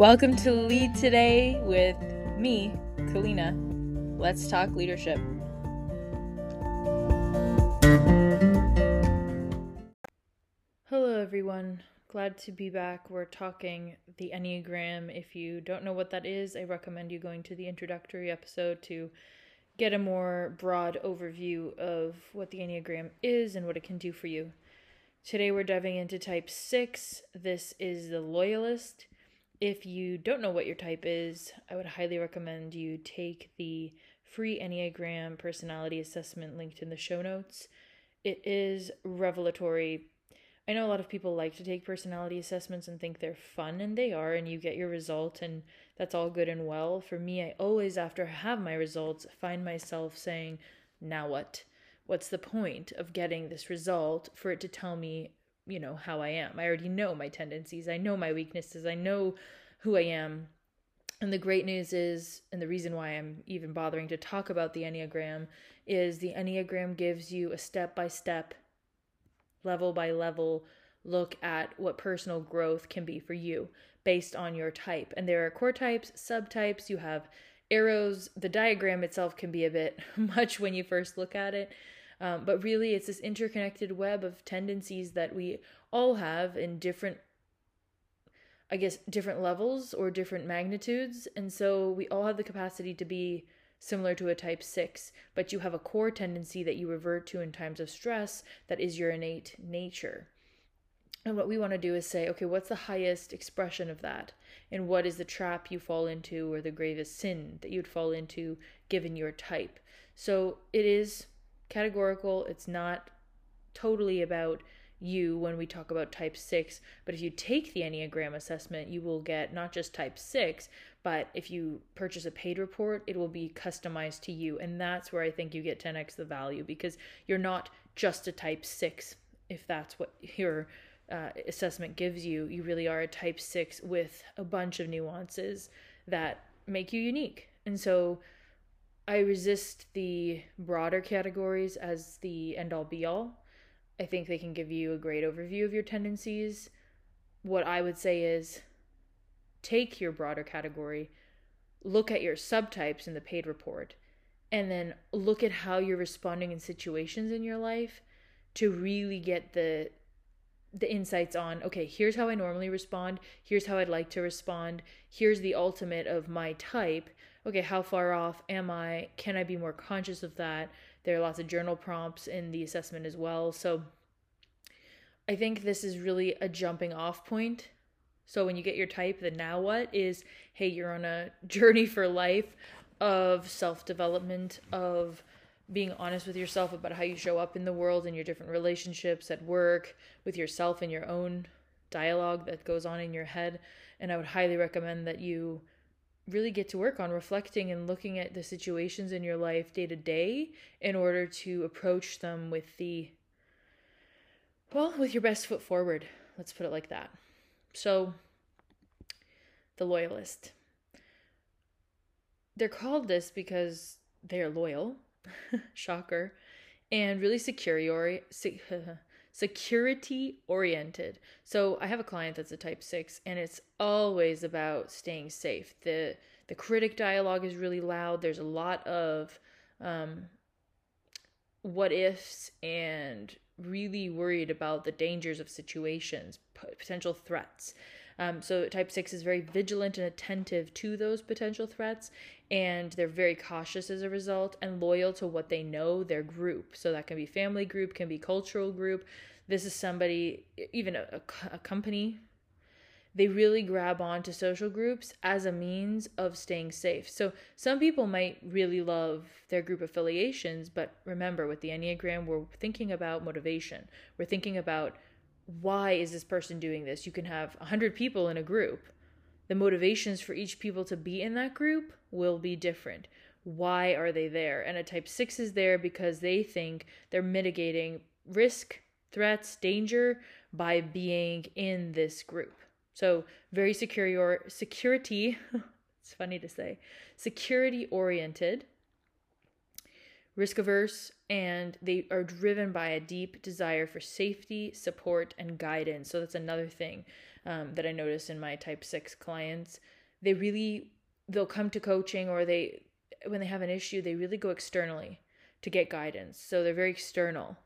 Welcome to Lead Today with me, Kalina. Let's talk leadership. Hello, everyone. Glad to be back. We're talking the Enneagram. If you don't know what that is, I recommend you going to the introductory episode to get a more broad overview of what the Enneagram is and what it can do for you. Today, we're diving into type 6. This is the loyalist. If you don't know what your type is, I would highly recommend you take the free Enneagram personality assessment linked in the show notes. It is revelatory. I know a lot of people like to take personality assessments and think they're fun, and they are, and you get your result, and that's all good and well. For me, I always, after I have my results, find myself saying, Now what? What's the point of getting this result for it to tell me you know how I am. I already know my tendencies. I know my weaknesses. I know who I am. And the great news is, and the reason why I'm even bothering to talk about the Enneagram is the Enneagram gives you a step by step, level by level look at what personal growth can be for you based on your type. And there are core types, subtypes, you have arrows. The diagram itself can be a bit much when you first look at it. Um, but really, it's this interconnected web of tendencies that we all have in different, I guess, different levels or different magnitudes. And so we all have the capacity to be similar to a type 6, but you have a core tendency that you revert to in times of stress that is your innate nature. And what we want to do is say, okay, what's the highest expression of that? And what is the trap you fall into or the gravest sin that you'd fall into given your type? So it is categorical. It's not totally about you when we talk about type 6 but if you take the enneagram assessment you will get not just type 6 but if you purchase a paid report it will be customized to you. And that's where i think you get 10x the value because you're not just a type 6 if that's what your uh, assessment gives you. You really are a type 6 with a bunch of nuances that make you unique. And so I resist the broader categories as the end all be all. I think they can give you a great overview of your tendencies. What I would say is take your broader category, look at your subtypes in the paid report, and then look at how you're responding in situations in your life to really get the the insights on okay here's how i normally respond here's how i'd like to respond here's the ultimate of my type okay, how far off am I? Can I be more conscious of that? There are lots of journal prompts in the assessment as well. So I think this is really a jumping off point. So when you get your type, the now what is hey, you're on a journey for life of self development, of being honest with yourself about how you show up in the world in your different relationships at work, with yourself and your own dialogue that goes on in your head. And I would highly recommend that you really get to work on reflecting and looking at the situations in your life day to day in order to approach them with the well with your best foot forward. Let's put it like that. So the loyalist. They're called this because they're loyal. Shocker. And really security security oriented. So I have a client that's a type 6 and it's always about staying safe. The the critic dialogue is really loud. There's a lot of um, what ifs and really worried about the dangers of situations, potential threats. Um, so type 6 is very vigilant and attentive to those potential threats, and they're very cautious as a result and loyal to what they know, their group. So that can be family group, can be cultural group. This is somebody, even a, a company, they really grab on to social groups as a means of staying safe. So some people might really love their group affiliations, but remember with the Enneagram, we're thinking about motivation. We're thinking about why is this person doing this? You can have 100 people in a group. The motivations for each people to be in that group will be different. Why are they there? And a type 6 is there because they think they're mitigating risk, threats, danger by being in this group. So, very secure security it's funny to say. Security oriented risk averse, and they are driven by a deep desire for safety, support, and guidance. So that's another thing um, that I notice in my type six clients. They really they'll come to coaching or they when they have an issue, they really go externally to get guidance. So they're very external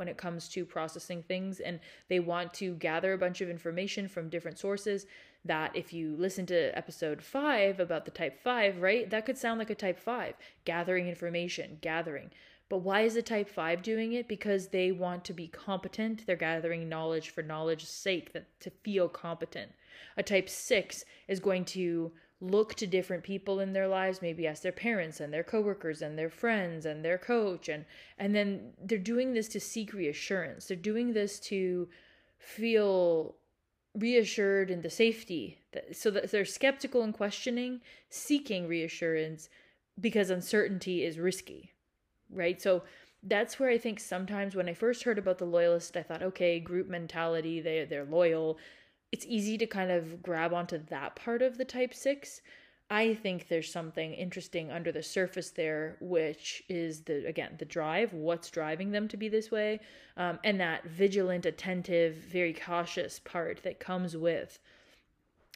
when it comes to processing things and they want to gather a bunch of information from different sources that if you listen to episode 5 about the type 5 right that could sound like a type 5 gathering information gathering. But why is a type 5 doing it? Because they want to be competent. They're gathering knowledge for knowledge's sake that to feel competent. A type 6 is going to look to different people in their lives maybe ask their parents and their coworkers and their friends and their coach and and then they're doing this to seek reassurance. They're doing this to feel reassured in the safety that, so that they're skeptical and questioning seeking reassurance because uncertainty is risky right? So that's where i think sometimes when i first heard about the loyalist i thought okay group mentality they they're loyal it's easy to kind of grab onto that part of the type 6 i think there's something interesting under the surface there which is the again the drive what's driving them to be this way um, and that vigilant attentive very cautious part that comes with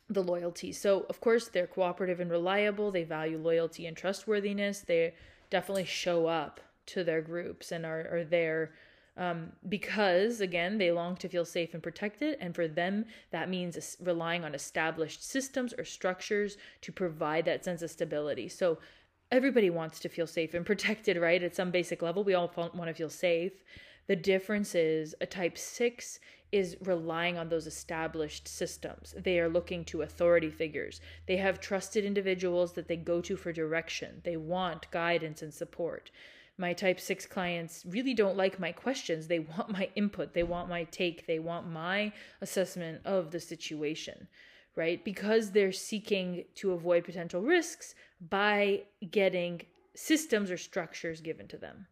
the loyalty. So of course they're cooperative and reliable. They value loyalty and trustworthiness. They definitely show up to their groups and are, are there um, because again they long to feel safe and protected and for them that means relying on established systems or structures to provide that sense of stability so everybody wants to feel safe and protected right at some basic level we all want to feel safe the difference is a type 6 is relying on those established systems. They are looking to authority figures. They have trusted individuals that they go to for direction. They want guidance and support my type 6 clients really don't like my questions. They want my input, they want my take, they want my assessment of the situation, right? Because they're seeking to avoid potential risks by getting systems or structures given to them.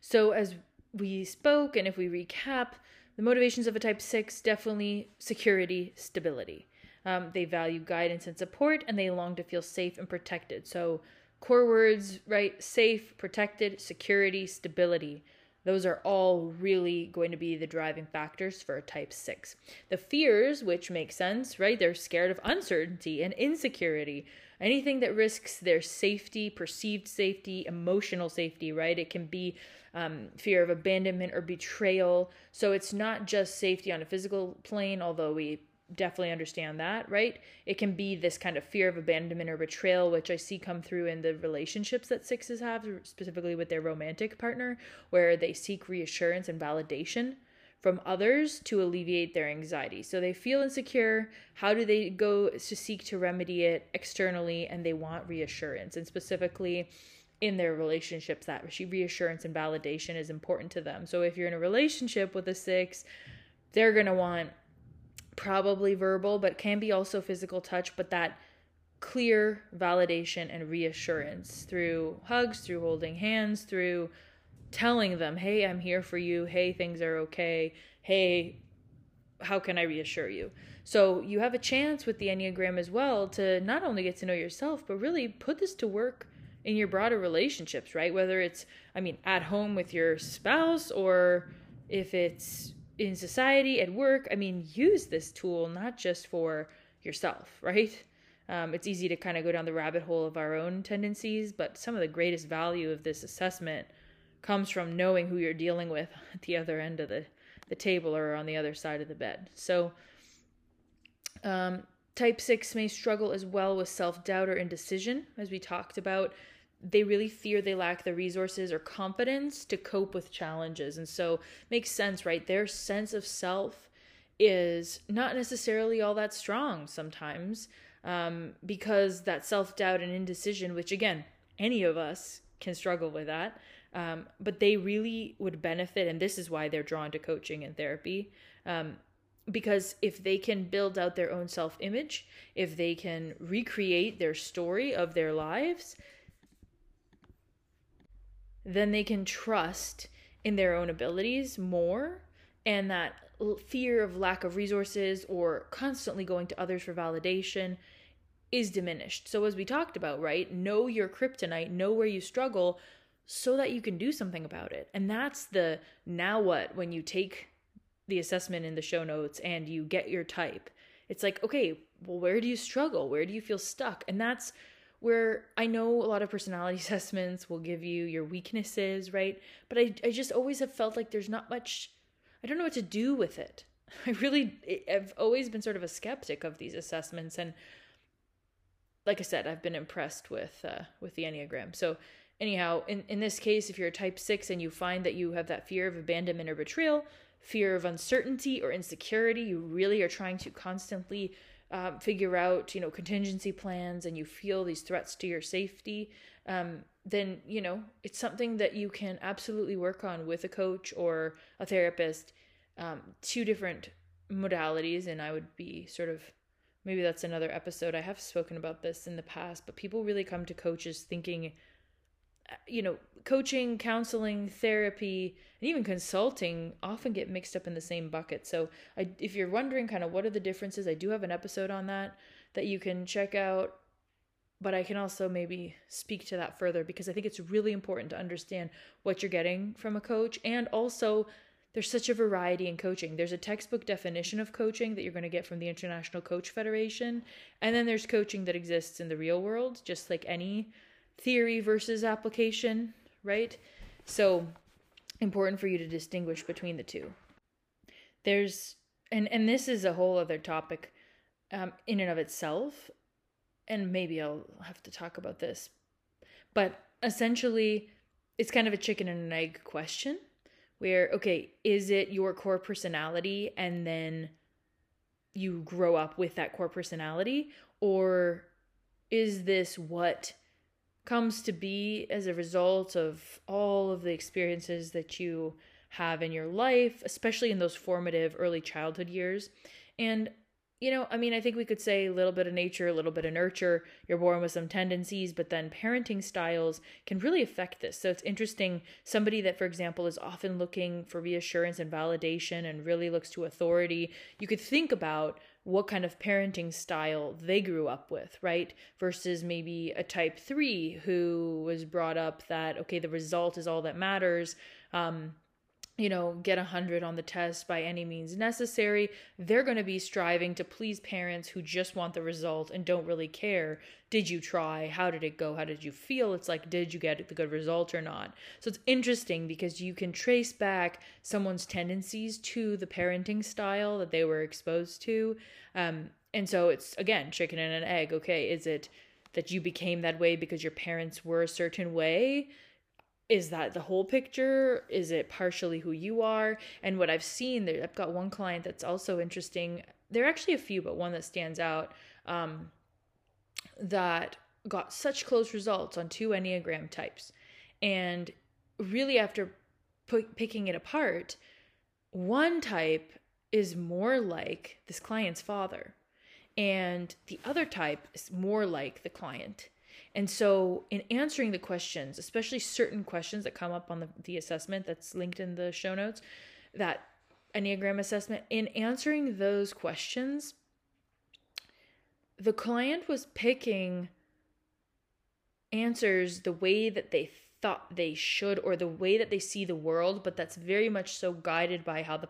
So, as we spoke, and if we recap, the motivations of a type 6 definitely security, stability. Um, they value guidance and support, and they long to feel safe and protected. So, core words, right? Safe, protected, security, stability. Those are all really going to be the driving factors for a type 6. The fears, which make sense, right? They're scared of uncertainty and insecurity. Anything that risks their safety, perceived safety, emotional safety, right? It can be um, fear of abandonment or betrayal. So it's not just safety on a physical plane, although we definitely understand that, right? It can be this kind of fear of abandonment or betrayal, which I see come through in the relationships that sixes have, specifically with their romantic partner, where they seek reassurance and validation from others to alleviate their anxiety. So they feel insecure. How do they go to seek to remedy it externally? And they want reassurance. And specifically, in their relationships, that reassurance and validation is important to them. So if you're in a relationship with a six, they're going to want probably verbal, but can be also physical touch, but that clear validation and reassurance through hugs, through holding hands, through telling them, hey, I'm here for you. Hey, things are okay. Hey, how can I reassure you? So you have a chance with the Enneagram as well to not only get to know yourself, but really put this to work in your broader relationships, right? Whether it's, I mean, at home with your spouse or if it's in society, at work. I mean, use this tool not just for yourself, right? Um, it's easy to kind of go down the rabbit hole of our own tendencies, but some of the greatest value of this assessment comes from knowing who you're dealing with at the other end of the, the table or on the other side of the bed. So, um, type 6 may struggle as well with self doubt or indecision, as we talked about they really fear they lack the resources or confidence to cope with challenges. And so makes sense, right? Their sense of self is not necessarily all that strong sometimes um, because that self doubt and indecision, which again, any of us can struggle with that. Um, but they really would benefit, and this is why they're drawn to coaching and therapy. Um, because if they can build out their own self image, if they can recreate their story of their lives, then they can trust in their own abilities more and that fear of lack of resources or constantly going to others for validation is diminished. So as we talked about, right? Know your kryptonite, know where you struggle, so that you can do something about it. And that's the now what when you take the assessment in the show notes and you get your type. It's like, okay, well, where do you struggle? Where do you feel stuck? And that's where I know a lot of personality assessments will give you your weaknesses, right? But I, I just always have felt like there's not much, I don't know what to do with it. I really, I've always been sort of a skeptic of these assessments. And like I said, I've been impressed with, uh, with the Enneagram. So anyhow, in, in this case, if you're a type six and you find that you have that fear of abandonment or betrayal, fear of uncertainty or insecurity, you really are trying to constantly um, figure out, you know, contingency plans and you feel these threats to your safety, um, then, you know, it's something that you can absolutely work on with a coach or a therapist. Um, two different modalities, and I would be sort of maybe that's another episode. I have spoken about this in the past, but people really come to coaches thinking you know, coaching, counseling, therapy, and even consulting often get mixed up in the same bucket. So, I, if you're wondering kind of what are the differences, I do have an episode on that that you can check out. But I can also maybe speak to that further because I think it's really important to understand what you're getting from a coach. And also, there's such a variety in coaching. There's a textbook definition of coaching that you're going to get from the International Coach Federation. And then there's coaching that exists in the real world, just like any theory versus application, right? So important for you to distinguish between the two. There's and and this is a whole other topic um, in and of itself, and maybe I'll have to talk about this. But essentially, it's kind of a chicken and an egg question where okay, is it your core personality and then you grow up with that core personality or is this what comes to be as a result of all of the experiences that you have in your life, especially in those formative early childhood years. And, you know, I mean, I think we could say a little bit of nature, a little bit of nurture. You're born with some tendencies, but then parenting styles can really affect this. So it's interesting. Somebody that, for example, is often looking for reassurance and validation and really looks to authority, you could think about what kind of parenting style they grew up with, right? Versus maybe a type three who was brought up that, okay, the result is all that matters. Um, you know, get a hundred on the test by any means necessary. They're going to be striving to please parents who just want the result and don't really care. Did you try? How did it go? How did you feel? It's like, did you get the good result or not? So it's interesting because you can trace back someone's tendencies to the parenting style that they were exposed to. Um, and so it's again, chicken and an egg. Okay, is it that you became that way because your parents were a certain way? Is that the whole picture? Is it partially who you are? And what i've seen there i've got one client that's also interesting. There are actually a few but one that stands out um, that got such close results on two enneagram types. And really after p- picking it apart one type is more like this client's father and the other type is more like the client and so, in answering the questions, especially certain questions that come up on the, the assessment that's linked in the show notes, that Enneagram assessment, in answering those questions, the client was picking answers the way that they thought they should or the way that they see the world, but that's very much so guided by how the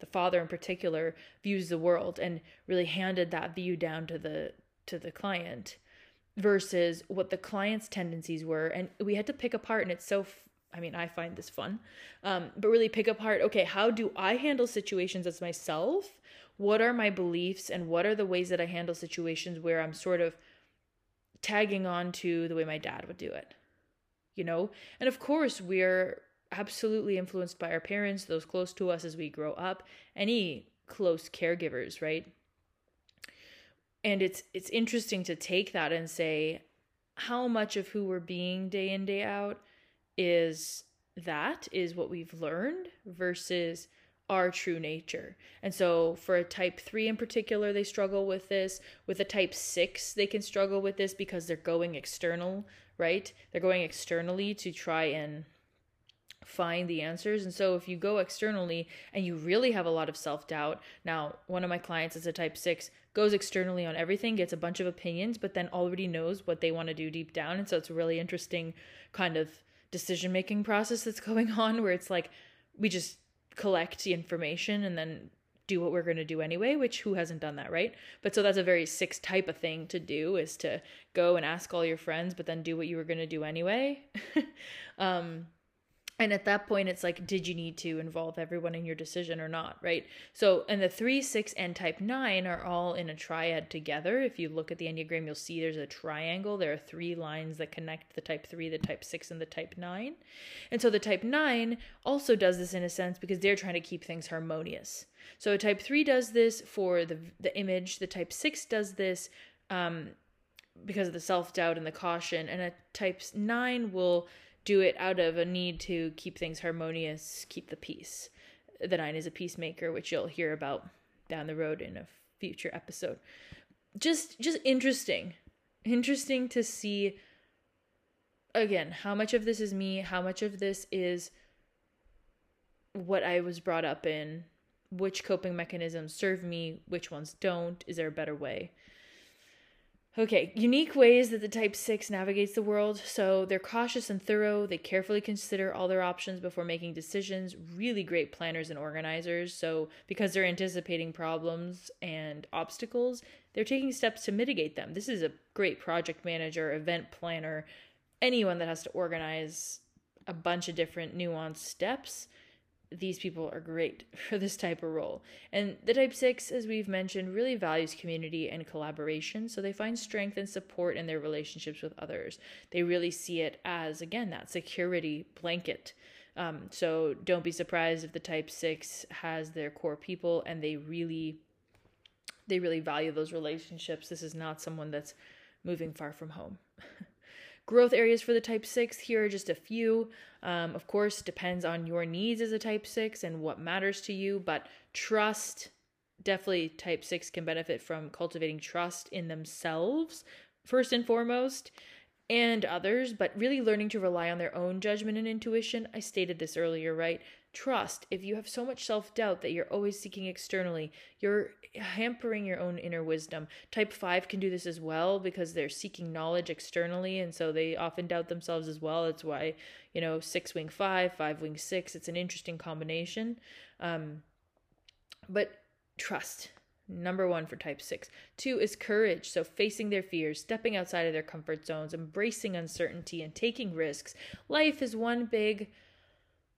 the father in particular views the world and really handed that view down to the to the client versus what the client's tendencies were. And we had to pick apart and it's so f- i mean i find this fun um, but really pick apart okay how do i handle situations as myself? What are my beliefs and what are the ways that i handle situations where i'm sort of tagging on to the way my dad would do it you know? And of course we're absolutely influenced by our parents those close to us as we grow up any close caregivers right and it's it's interesting to take that and say how much of who we're being day in day out is that is what we've learned versus our true nature. And so for a type 3 in particular they struggle with this, with a type 6 they can struggle with this because they're going external, right? They're going externally to try and find the answers. And so if you go externally and you really have a lot of self-doubt, now one of my clients is a type 6 goes externally on everything, gets a bunch of opinions, but then already knows what they want to do deep down. And so it's a really interesting kind of decision making process that's going on where it's like we just collect the information and then do what we're going to do anyway which who hasn't done that right but so that's a very six type of thing to do is to go and ask all your friends but then do what you were going to do anyway um and at that point it's like did you need to involve everyone in your decision or not right? So and the 3 6 and type 9 are all in a triad together. If you look at the enneagram you'll see there's a triangle. There are three lines that connect the type 3 the type 6 and the type 9 and so the type 9 also does this in a sense because they're trying to keep things harmonious. So a type 3 does this for the the image. The type 6 does this um, because of the self-doubt and the caution. And a type 9 will do it out of a need to keep things harmonious, keep the peace. The nine is a peacemaker, which you'll hear about down the road in a future episode. Just just interesting. Interesting to see again how much of this is me, how much of this is what I was brought up in, which coping mechanisms serve me, which ones don't, is there a better way? Okay, unique ways that the Type 6 navigates the world. So they're cautious and thorough. They carefully consider all their options before making decisions. Really great planners and organizers. So, because they're anticipating problems and obstacles, they're taking steps to mitigate them. This is a great project manager, event planner, anyone that has to organize a bunch of different nuanced steps these people are great for this type of role. And the type 6, as we've mentioned, really values community and collaboration, so they find strength and support in their relationships with others. They really see it as, again, that security blanket. Um, so don't be surprised if the type 6 has their core people and they really they really value those relationships. This is not someone that's moving far from home. Growth areas for the type 6, here are just a few. Um, of course, depends on your needs as a type 6 and what matters to you, but trust definitely type 6 can benefit from cultivating trust in themselves first and foremost and others, but really learning to rely on their own judgment and intuition. I stated this earlier, right? Trust. If you have so much self doubt that you're always seeking externally, you're hampering your own inner wisdom. Type 5 can do this as well because they're seeking knowledge externally, and so they often doubt themselves as well. That's why, you know, 6 wing 5, 5 wing 6, it's an interesting combination. Um, but trust Number one for type six. Two is courage. So, facing their fears, stepping outside of their comfort zones, embracing uncertainty, and taking risks. Life is one big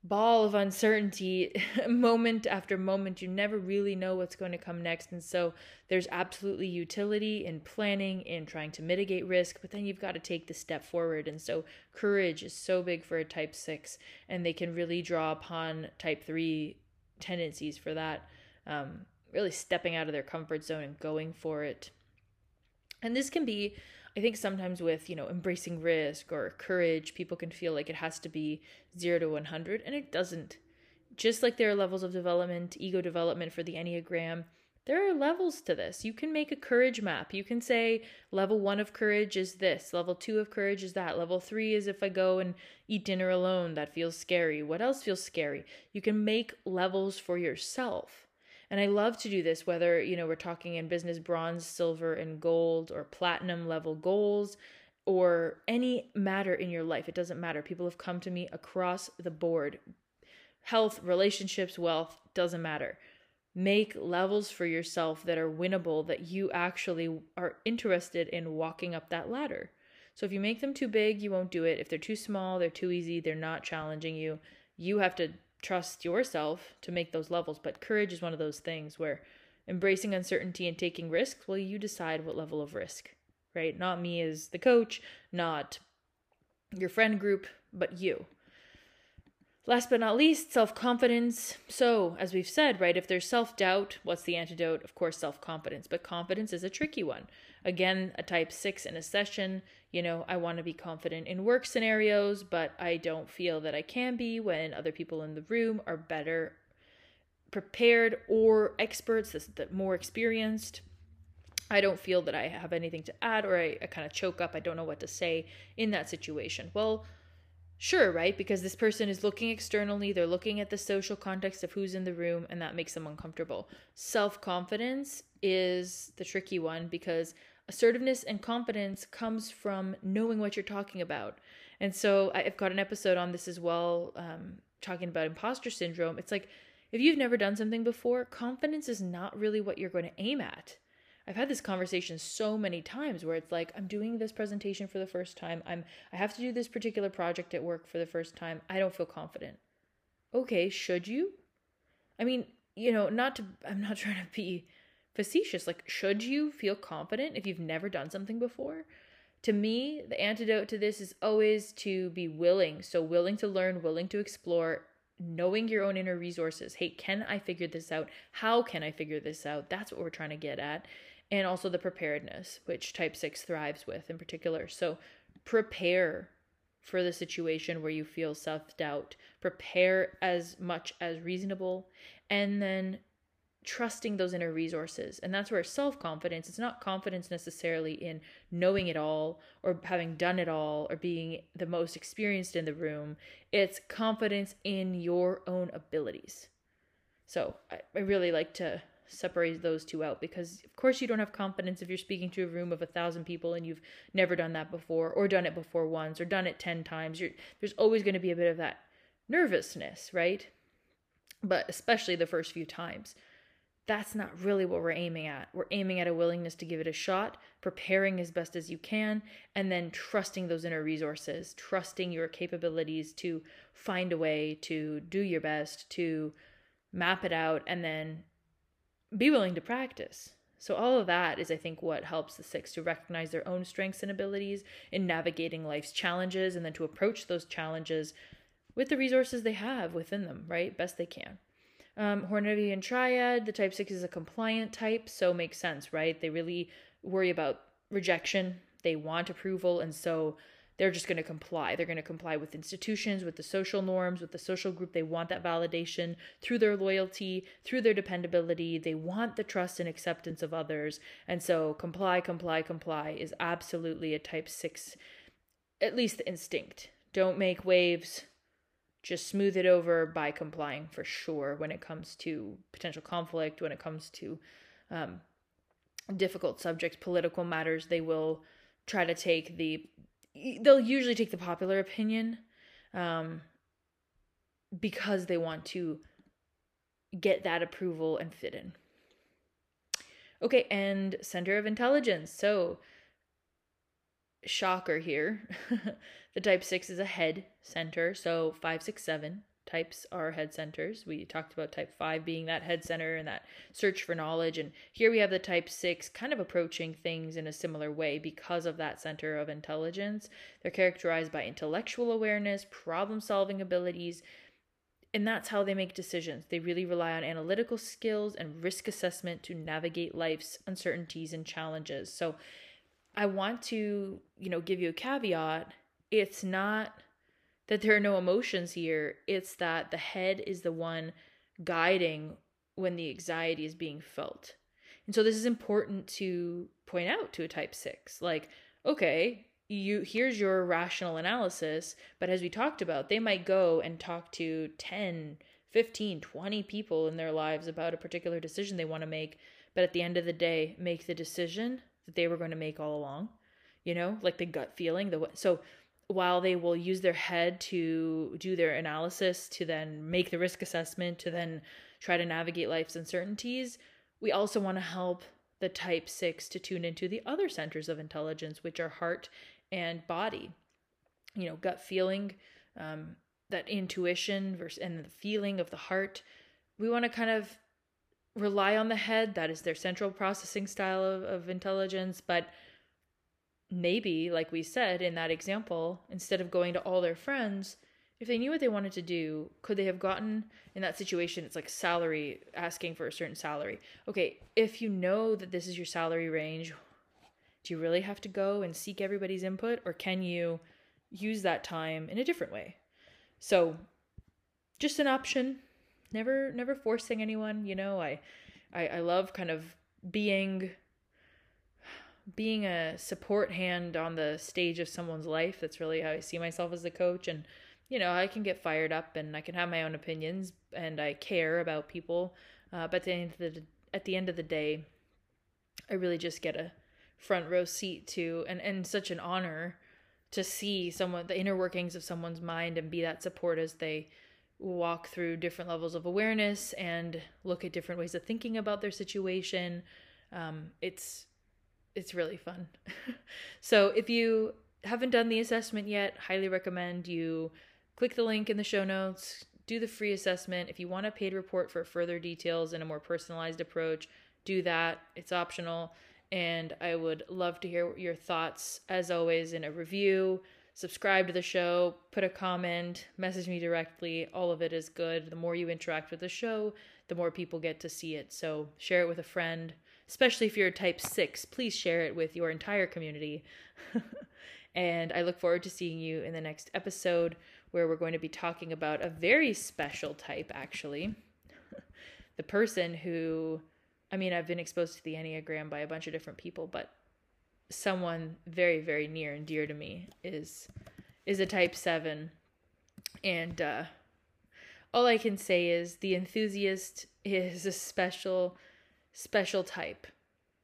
ball of uncertainty, moment after moment. You never really know what's going to come next. And so, there's absolutely utility in planning, in trying to mitigate risk, but then you've got to take the step forward. And so, courage is so big for a type six, and they can really draw upon type three tendencies for that. Um, really stepping out of their comfort zone and going for it. And this can be, I think, sometimes with, you know, embracing risk or courage, people can feel like it has to be zero to 100, and it doesn't. Just like there are levels of development, ego development for the Enneagram, there are levels to this. You can make a courage map. You can say level one of courage is this, level two of courage is that, level three is if I go and eat dinner alone, that feels scary. What else feels scary? You can make levels for yourself. And I love to do this, whether, you know, we're talking in business bronze, silver, and gold, or platinum level goals, or any matter in your life. It doesn't matter. People have come to me across the board. Health, relationships, wealth, doesn't matter. Make levels for yourself that are winnable, that you actually are interested in walking up that ladder. So if you make them too big, you won't do it. If they're too small, they're too easy, they're not challenging you. You have to trust yourself to make those levels. But courage is one of those things where embracing uncertainty and taking risks, well, you decide what level of risk, right? Not me as the coach, not your friend group, but you. Last but not least, self confidence. So, as we've said, right, if there's self doubt, what's the antidote? Of course, self confidence. But confidence is a tricky one. Again, a type six in a session, you know, I want to be confident in work scenarios, but I don't feel that I can be when other people in the room are better prepared or experts, that more experienced. I don't feel that I have anything to add, or I, I kind of choke up. I don't know what to say in that situation. Well, Sure, right? Because this person is looking externally, they're looking at the social context of who's in the room, and that makes them uncomfortable. Self confidence is the tricky one because assertiveness and confidence comes from knowing what you're talking about. And so I've got an episode on this as well, um, talking about imposter syndrome. It's like if you've never done something before, confidence is not really what you're going to aim at. I've had this conversation so many times where it's like I'm doing this presentation for the first time. I'm I have to do this particular project at work for the first time. I don't feel confident. Okay, should you? I mean, you know, not to I'm not trying to be facetious. Like should you feel confident if you've never done something before? To me, the antidote to this is always to be willing. So willing to learn, willing to explore, knowing your own inner resources. Hey, can I figure this out? How can I figure this out? That's what we're trying to get at and also the preparedness, which type 6 thrives with in particular. So prepare for the situation where you feel self doubt, prepare as much as reasonable, and then trusting those inner resources. And that's where self confidence, it's not confidence necessarily in knowing it all or having done it all or being the most experienced in the room. It's confidence in your own abilities. So I, I really like to separate those two out because of course you don't have confidence if you're speaking to a room of a thousand people and you've never done that before or done it before once or done it 10 times you're, there's always going to be a bit of that nervousness right but especially the first few times that's not really what we're aiming at we're aiming at a willingness to give it a shot preparing as best as you can and then trusting those inner resources trusting your capabilities to find a way to do your best to map it out and then be willing to practice. So, all of that is, I think, what helps the six to recognize their own strengths and abilities in navigating life's challenges and then to approach those challenges with the resources they have within them, right? Best they can. Um, Hornevian triad, the type six is a compliant type, so makes sense, right? They really worry about rejection, they want approval, and so they're just going to comply. They're going to comply with institutions, with the social norms, with the social group. They want that validation through their loyalty, through their dependability. They want the trust and acceptance of others. And so, comply, comply, comply is absolutely a type six, at least the instinct. Don't make waves. Just smooth it over by complying for sure when it comes to potential conflict, when it comes to um, difficult subjects, political matters. They will try to take the they'll usually take the popular opinion um, because they want to get that approval and fit in. Okay, and center of intelligence. So, shocker here. the type 6 is a head center, so 5, 6, 7 types are head centers. We talked about type 5 being that head center and that search for knowledge. And here we have the type 6 kind of approaching things in a similar way because of that center of intelligence. They're characterized by intellectual awareness, problem solving abilities, and that's how they make decisions. They really rely on analytical skills and risk assessment to navigate life's uncertainties and challenges. So I want to, you know, give you a caveat. It's not that there are no emotions here. It's that the head is the one guiding when the anxiety is being felt. And so this is important to point out to a type 6. Like, okay, you here's your rational analysis, but as we talked about, they might go and talk to 10, 15, 20 people in their lives about a particular decision they want to make, but at the end of the day, make the decision that they were going to make all along. You know, like the gut feeling, the so while they will use their head to do their analysis, to then make the risk assessment, to then try to navigate life's uncertainties, we also want to help the type 6 to tune into the other centers of intelligence, which are heart and body. You know, gut feeling, um, that intuition versus and the feeling of the heart. We want to kind of rely on the head. That is their central processing style of, of intelligence, but maybe, like we said in that example, instead of going to all their friends, if they knew what they wanted to do, could they have gotten in that situation? It's like salary, asking for a certain salary. Okay, if you know that this is your salary range, do you really have to go and seek everybody's input, or can you use that time in a different way? So, just an option. Never, never forcing anyone. You know, I, I, I love kind of being being a support hand on the stage of someone's life. That's really how I see myself as a coach. And, you know, I can get fired up and I can have my own opinions and I care about people. Uh, but at the, end of the, at the end of the day, I really just get a front row seat to and, and such an honor to see someone the inner workings of someone's mind and be that support as they walk through different levels of awareness and look at different ways of thinking about their situation. Um, it's it's really fun. so if you haven't done the assessment yet, highly recommend you click the link in the show notes, do the free assessment. If you want a paid report for further details and a more personalized approach, do that. It's optional. And I would love to hear your thoughts, as always, in a review. Subscribe to the show, put a comment, message me directly. All of it is good. The more you interact with the show, the more people get to see it. So share it with a friend, especially if you're a type 6. Please share it with your entire community. and I look forward to seeing you in the next episode where we're going to be talking about a very special type, actually. the person who I mean, I've been exposed to the Enneagram by a bunch of different people, but someone very, very near and dear to me is is a type seven. And uh all I can say is the enthusiast is a special, special type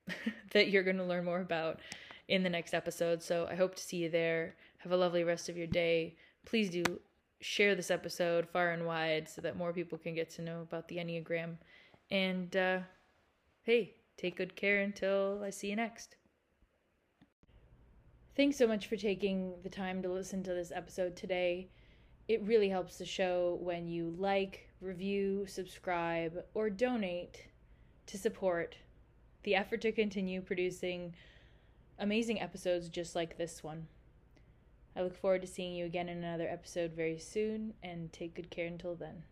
that you're going to learn more about in the next episode. So I hope to see you there. Have a lovely rest of your day. Please do share this episode far and wide so that more people can get to know about the Enneagram. And uh, hey, take good care until I see you next. Thanks so much for taking the time to listen to this episode today. It really helps the show when you like, review, subscribe, or donate to support the effort to continue producing amazing episodes just like this one. I look forward to seeing you again in another episode very soon, and take good care until then.